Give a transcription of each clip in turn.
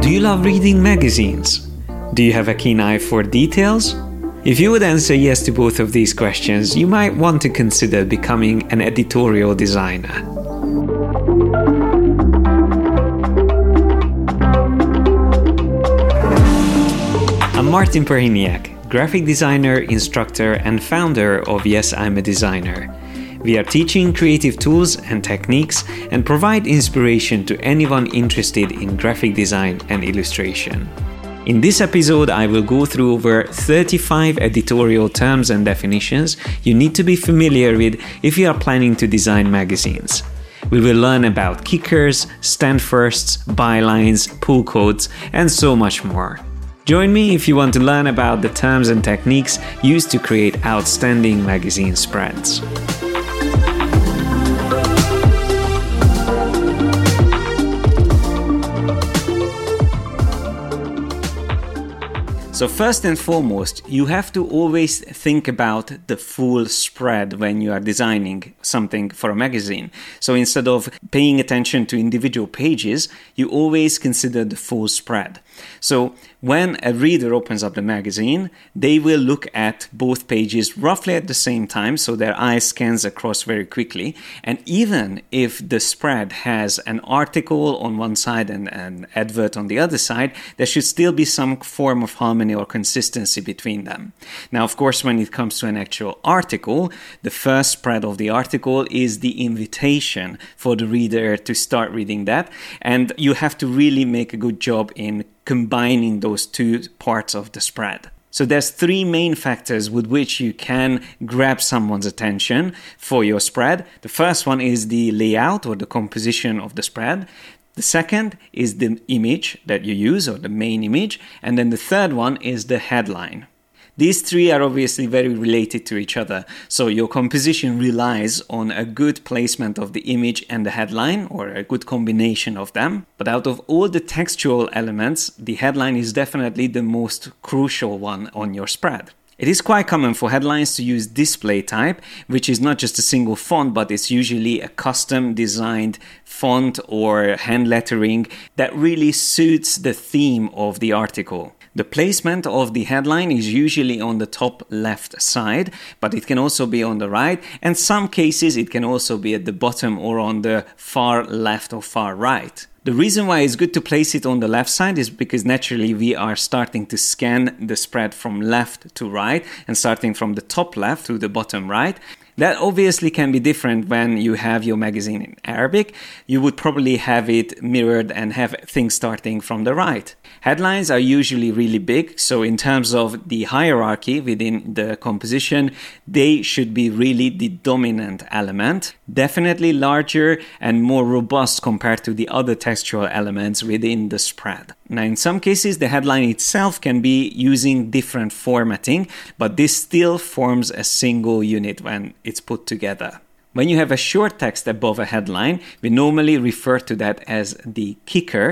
Do you love reading magazines? Do you have a keen eye for details? If you would answer yes to both of these questions, you might want to consider becoming an editorial designer. I'm Martin Perhiniak, graphic designer, instructor, and founder of Yes, I'm a Designer. We are teaching creative tools and techniques and provide inspiration to anyone interested in graphic design and illustration. In this episode, I will go through over 35 editorial terms and definitions you need to be familiar with if you are planning to design magazines. We will learn about kickers, stand firsts, bylines, pull quotes, and so much more. Join me if you want to learn about the terms and techniques used to create outstanding magazine spreads. So, first and foremost, you have to always think about the full spread when you are designing something for a magazine. So, instead of paying attention to individual pages, you always consider the full spread. So, when a reader opens up the magazine, they will look at both pages roughly at the same time, so their eye scans across very quickly. And even if the spread has an article on one side and an advert on the other side, there should still be some form of harmony or consistency between them. Now, of course, when it comes to an actual article, the first spread of the article is the invitation for the reader to start reading that. And you have to really make a good job in combining those two parts of the spread. So there's three main factors with which you can grab someone's attention for your spread. The first one is the layout or the composition of the spread. The second is the image that you use or the main image. And then the third one is the headline. These three are obviously very related to each other, so your composition relies on a good placement of the image and the headline, or a good combination of them. But out of all the textual elements, the headline is definitely the most crucial one on your spread. It is quite common for headlines to use display type, which is not just a single font, but it's usually a custom designed font or hand lettering that really suits the theme of the article. The placement of the headline is usually on the top left side, but it can also be on the right, and some cases it can also be at the bottom or on the far left or far right. The reason why it's good to place it on the left side is because naturally we are starting to scan the spread from left to right and starting from the top left to the bottom right. That obviously can be different when you have your magazine in Arabic. You would probably have it mirrored and have things starting from the right. Headlines are usually really big, so in terms of the hierarchy within the composition, they should be really the dominant element. Definitely larger and more robust compared to the other textual elements within the spread. Now, in some cases, the headline itself can be using different formatting, but this still forms a single unit when it's put together. When you have a short text above a headline, we normally refer to that as the kicker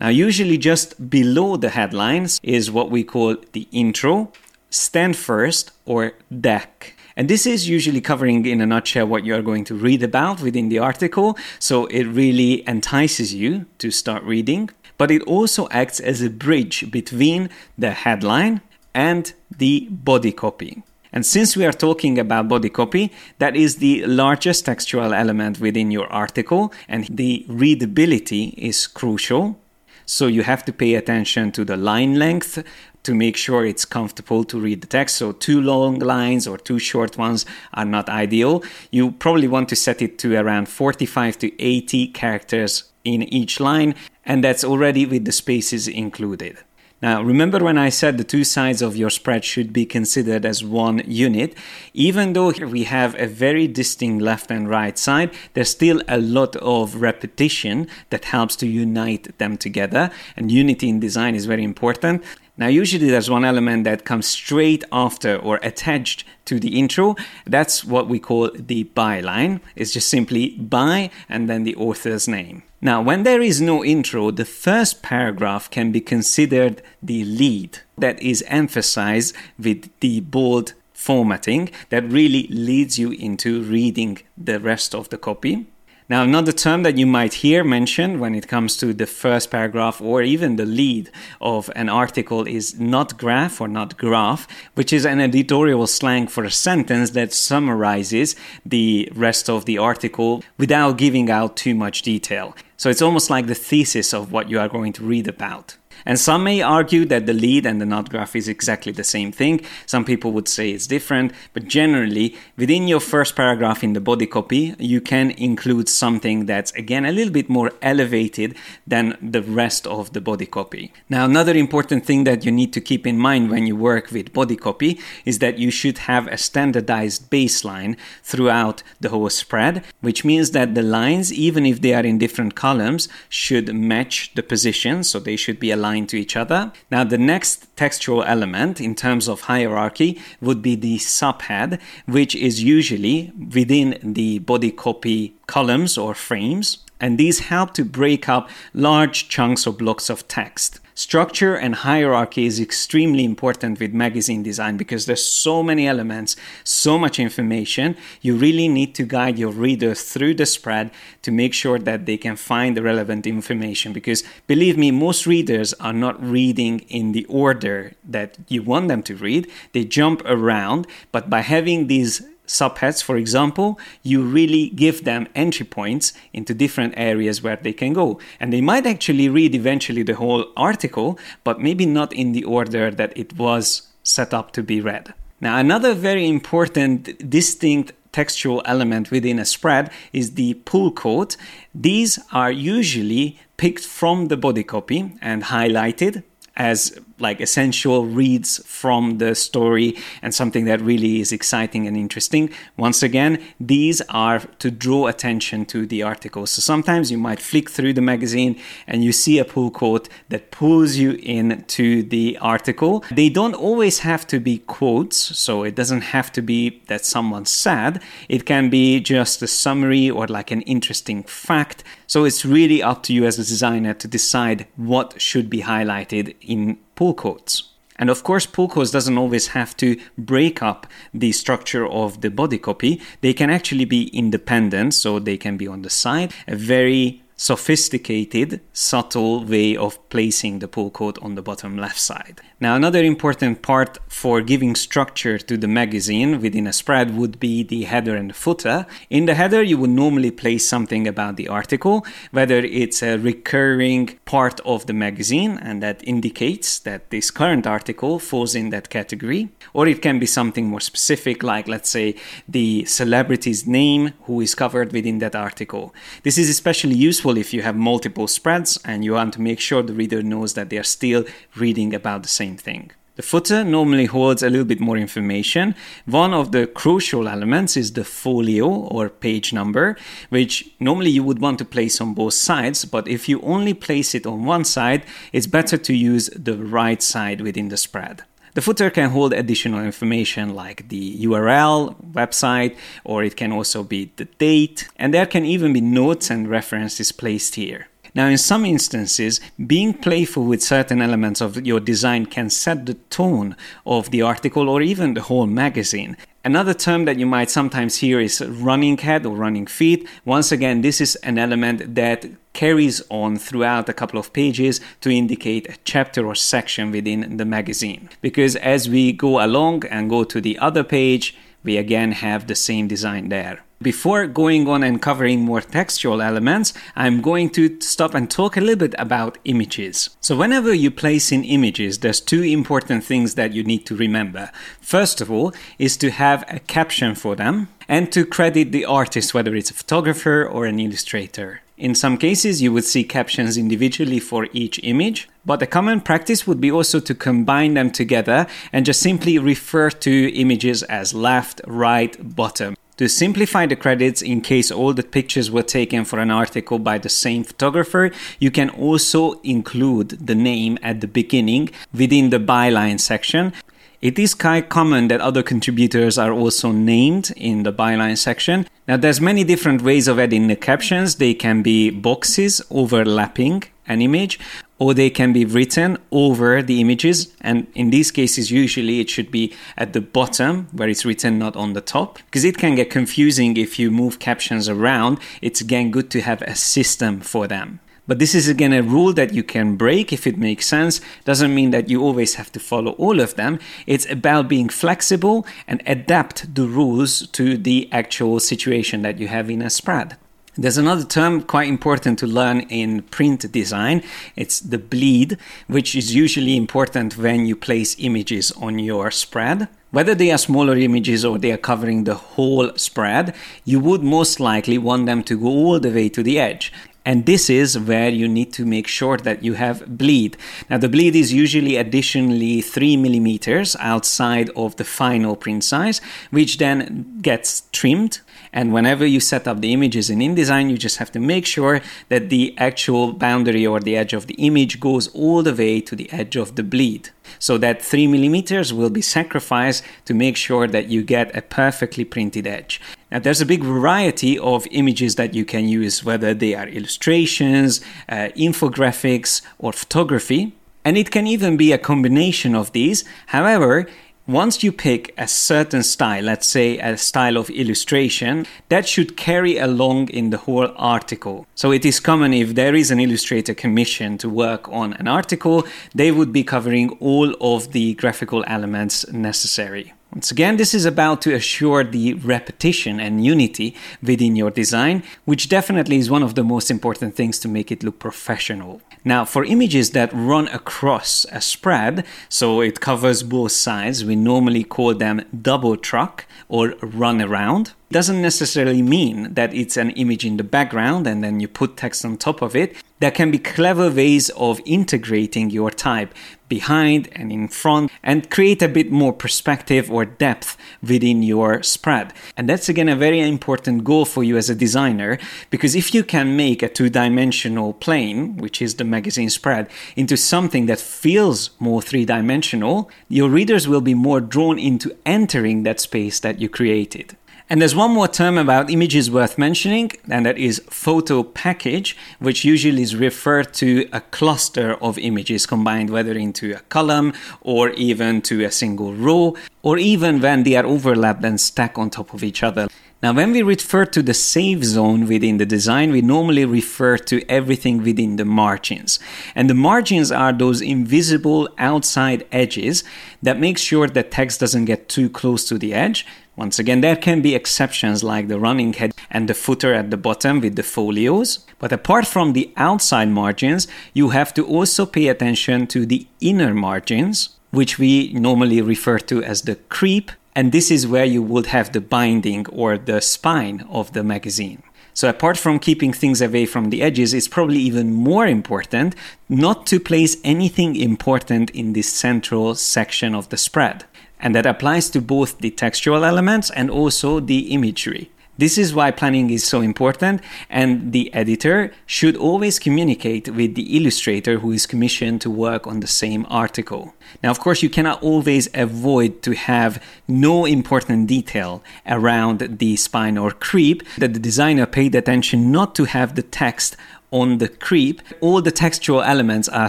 now, usually just below the headlines is what we call the intro, stand first, or deck. And this is usually covering in a nutshell what you're going to read about within the article, so it really entices you to start reading. But it also acts as a bridge between the headline and the body copy. And since we are talking about body copy, that is the largest textual element within your article, and the readability is crucial. So you have to pay attention to the line length to make sure it's comfortable to read the text. So too long lines or too short ones are not ideal. You probably want to set it to around 45 to 80 characters in each line, and that's already with the spaces included. Now, remember when I said the two sides of your spread should be considered as one unit? Even though we have a very distinct left and right side, there's still a lot of repetition that helps to unite them together. And unity in design is very important. Now, usually there's one element that comes straight after or attached to the intro. That's what we call the byline. It's just simply by and then the author's name. Now, when there is no intro, the first paragraph can be considered the lead that is emphasized with the bold formatting that really leads you into reading the rest of the copy. Now, another term that you might hear mentioned when it comes to the first paragraph or even the lead of an article is nut graph or nut graph, which is an editorial slang for a sentence that summarizes the rest of the article without giving out too much detail. So it's almost like the thesis of what you are going to read about. And some may argue that the lead and the nut graph is exactly the same thing. Some people would say it's different, but generally, within your first paragraph in the body copy, you can include something that's again a little bit more elevated than the rest of the body copy. Now, another important thing that you need to keep in mind when you work with body copy is that you should have a standardized baseline throughout the whole spread, which means that the lines, even if they are in different columns, should match the position, so they should be aligned aligned to each other. Now, the next textual element in terms of hierarchy would be the subhead, which is usually within the body copy columns or frames. And these help to break up large chunks or blocks of text. Structure and hierarchy is extremely important with magazine design because there's so many elements, so much information. You really need to guide your readers through the spread to make sure that they can find the relevant information because believe me, most readers are not reading in the order that you want them to read. They jump around, but by having these subheads, for example, you really give them entry points into different areas where they can go. And they might actually read eventually the whole article, but maybe not in the order that it was set up to be read. Now, another very important, distinct textual element within a spread is the pull quote. These are usually picked from the body copy and highlighted as like essential reads from the story and something that really is exciting and interesting. Once again, these are to draw attention to the article. So sometimes you might flick through the magazine and you see a pull quote that pulls you into the article. They don't always have to be quotes, so it doesn't have to be that someone said. It can be just a summary or like an interesting fact. So it's really up to you as a designer to decide what should be highlighted in pull quotes. And of course, pull quotes doesn't always have to break up the structure of the body copy. They can actually be independent, so they can be on the side. A very sophisticated, subtle way of placing the pull quote on the bottom left side. Now, another important part for giving structure to the magazine within a spread would be the header and footer. In the header, you would normally place something about the article, whether it's a recurring part of the magazine and that indicates that this current article falls in that category, or it can be something more specific, like let's say the celebrity's name who is covered within that article. This is especially useful if you have multiple spreads and you want to make sure the reader knows that they are still reading about the same thing. The footer normally holds a little bit more information. One of the crucial elements is the folio or page number, which normally you would want to place on both sides, but if you only place it on one side, it's better to use the right side within the spread. The footer can hold additional information like the URL, website, or it can also be the date, and there can even be notes and references placed here. Now, in some instances, being playful with certain elements of your design can set the tone of the article or even the whole magazine. Another term that you might sometimes hear is running head or running feet. Once again, this is an element that carries on throughout a couple of pages to indicate a chapter or section within the magazine. Because as we go along and go to the other page, we again have the same design there. Before going on and covering more textual elements, I'm going to stop and talk a little bit about images. So, whenever you place in images, there's two important things that you need to remember. First of all, is to have a caption for them and to credit the artist, whether it's a photographer or an illustrator. In some cases, you would see captions individually for each image, but a common practice would be also to combine them together and just simply refer to images as left, right, bottom. To simplify the credits in case all the pictures were taken for an article by the same photographer, you can also include the name at the beginning within the byline section. It is quite common that other contributors are also named in the byline section. Now there's many different ways of adding the captions. They can be boxes overlapping an image or they can be written over the images and in these cases usually it should be at the bottom where it's written not on the top because it can get confusing if you move captions around it's again good to have a system for them but this is again a rule that you can break if it makes sense. Doesn't mean that you always have to follow all of them. It's about being flexible and adapt the rules to the actual situation that you have in a spread. There's another term quite important to learn in print design. It's the bleed, which is usually important when you place images on your spread. Whether they are smaller images or they are covering the whole spread, you would most likely want them to go all the way to the edge. And this is where you need to make sure that you have bleed. Now, the bleed is usually additionally 3 millimeters outside of the final print size, which then gets trimmed. And whenever you set up the images in InDesign, you just have to make sure that the actual boundary or the edge of the image goes all the way to the edge of the bleed. So that 3 millimeters will be sacrificed to make sure that you get a perfectly printed edge. Now, there's a big variety of images that you can use, whether they are illustrations, uh, infographics, or photography. And it can even be a combination of these. However, once you pick a certain style, let's say a style of illustration, that should carry along in the whole article. So it is common if there is an illustrator commission to work on an article, they would be covering all of the graphical elements necessary. Once again, this is about to assure the repetition and unity within your design, which definitely is one of the most important things to make it look professional. Now, for images that run across a spread, so it covers both sides, we normally call them double truck or run around doesn't necessarily mean that it's an image in the background and then you put text on top of it. There can be clever ways of integrating your type behind and in front and create a bit more perspective or depth within your spread. And that's again a very important goal for you as a designer because if you can make a two dimensional plane, which is the magazine spread, into something that feels more three dimensional, your readers will be more drawn into entering that space that you created. And there's one more term about images worth mentioning, and that is photo package, which usually is referred to a cluster of images combined whether into a column or even to a single row, or even when they are overlapped and stacked on top of each other. Now, when we refer to the safe zone within the design, we normally refer to everything within the margins. And the margins are those invisible outside edges that make sure that text doesn't get too close to the edge, once again, there can be exceptions like the running head and the footer at the bottom with the folios. But apart from the outside margins, you have to also pay attention to the inner margins, which we normally refer to as the creep. And this is where you would have the binding or the spine of the magazine. So, apart from keeping things away from the edges, it's probably even more important not to place anything important in this central section of the spread. And that applies to both the textual elements and also the imagery. This is why planning is so important, and the editor should always communicate with the illustrator who is commissioned to work on the same article. Now, of course, you cannot always avoid to have no important detail around the spine or creep, that the designer paid attention not to have the text on the creep. All the textual elements are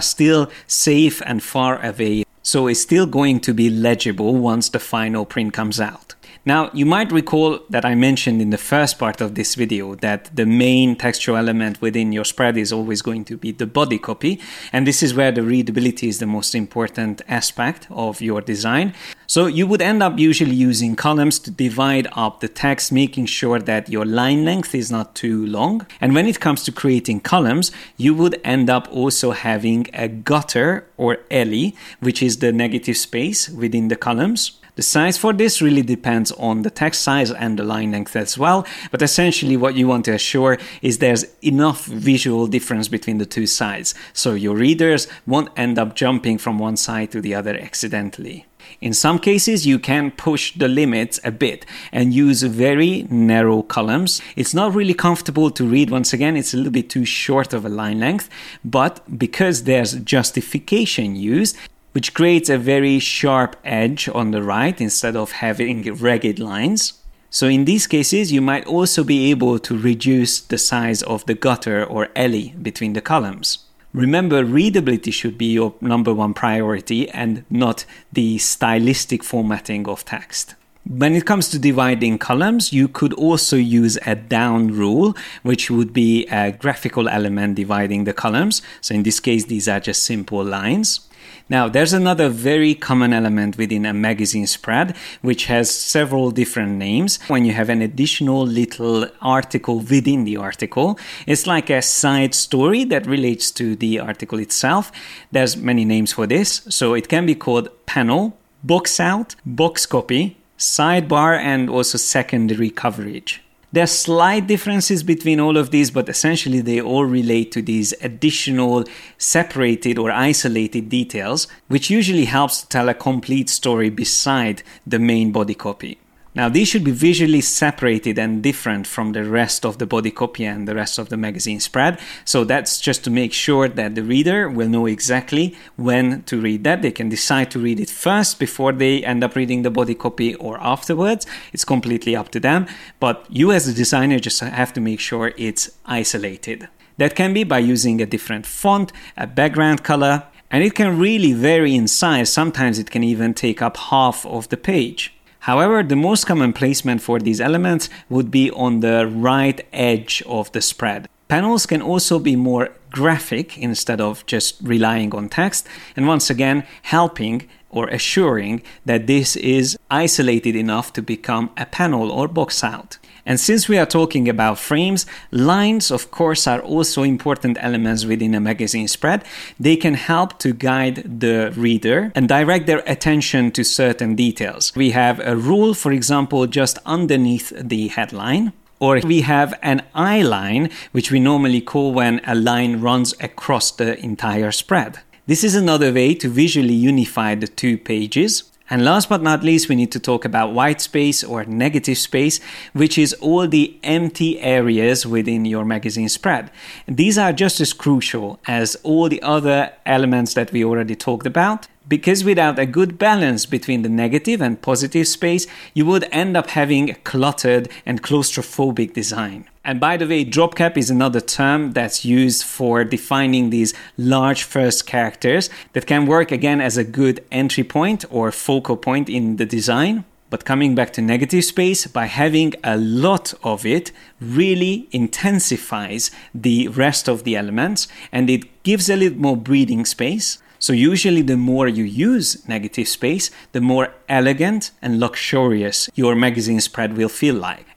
still safe and far away so it's still going to be legible once the final print comes out. Now, you might recall that I mentioned in the first part of this video that the main textual element within your spread is always going to be the body copy, and this is where the readability is the most important aspect of your design. So you would end up usually using columns to divide up the text, making sure that your line length is not too long. And when it comes to creating columns, you would end up also having a gutter or alley, which is the negative space within the columns. The size for this really depends on the text size and the line length as well, but essentially what you want to assure is there's enough visual difference between the two sides, so your readers won't end up jumping from one side to the other accidentally. In some cases, you can push the limits a bit and use very narrow columns. It's not really comfortable to read. Once again, it's a little bit too short of a line length, but because there's justification used, which creates a very sharp edge on the right instead of having ragged lines. So in these cases, you might also be able to reduce the size of the gutter or alley between the columns. Remember, readability should be your number one priority and not the stylistic formatting of text. When it comes to dividing columns, you could also use a down rule, which would be a graphical element dividing the columns. So in this case, these are just simple lines. Now, there's another very common element within a magazine spread, which has several different names. When you have an additional little article within the article, it's like a side story that relates to the article itself. There's many names for this. So it can be called panel, box out, box copy, sidebar, and also secondary coverage. There are slight differences between all of these, but essentially they all relate to these additional separated or isolated details, which usually helps to tell a complete story beside the main body copy. Now, these should be visually separated and different from the rest of the body copy and the rest of the magazine spread. So, that's just to make sure that the reader will know exactly when to read that. They can decide to read it first before they end up reading the body copy or afterwards. It's completely up to them. But you, as a designer, just have to make sure it's isolated. That can be by using a different font, a background color, and it can really vary in size. Sometimes it can even take up half of the page. However, the most common placement for these elements would be on the right edge of the spread. Panels can also be more graphic instead of just relying on text, and once again, helping or assuring that this is isolated enough to become a panel or box out. And since we are talking about frames, lines, of course, are also important elements within a magazine spread. They can help to guide the reader and direct their attention to certain details. We have a rule, for example, just underneath the headline. Or we have an eye line, which we normally call when a line runs across the entire spread. This is another way to visually unify the two pages. And last but not least, we need to talk about white space or negative space, which is all the empty areas within your magazine spread. These are just as crucial as all the other elements that we already talked about. Because without a good balance between the negative and positive space, you would end up having a cluttered and claustrophobic design. And by the way, drop cap is another term that's used for defining these large first characters that can work again as a good entry point or focal point in the design. But coming back to negative space, by having a lot of it, really intensifies the rest of the elements and it gives a little more breathing space. So, usually, the more you use negative space, the more elegant and luxurious your magazine spread will feel like.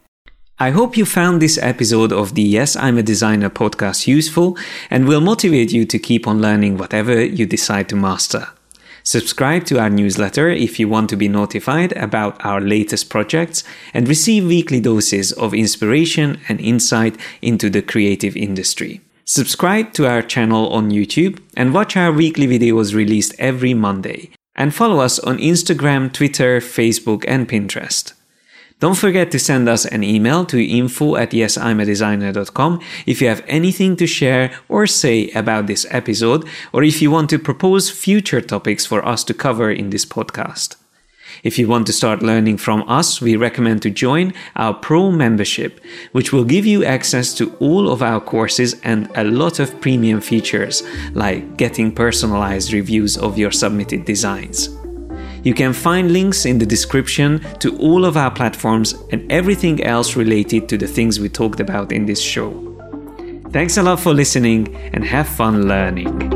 I hope you found this episode of the Yes, I'm a Designer podcast useful and will motivate you to keep on learning whatever you decide to master. Subscribe to our newsletter if you want to be notified about our latest projects and receive weekly doses of inspiration and insight into the creative industry. Subscribe to our channel on YouTube and watch our weekly videos released every Monday. And follow us on Instagram, Twitter, Facebook, and Pinterest. Don't forget to send us an email to info at yesimadesigner.com if you have anything to share or say about this episode, or if you want to propose future topics for us to cover in this podcast. If you want to start learning from us, we recommend to join our Pro membership, which will give you access to all of our courses and a lot of premium features, like getting personalized reviews of your submitted designs. You can find links in the description to all of our platforms and everything else related to the things we talked about in this show. Thanks a lot for listening and have fun learning.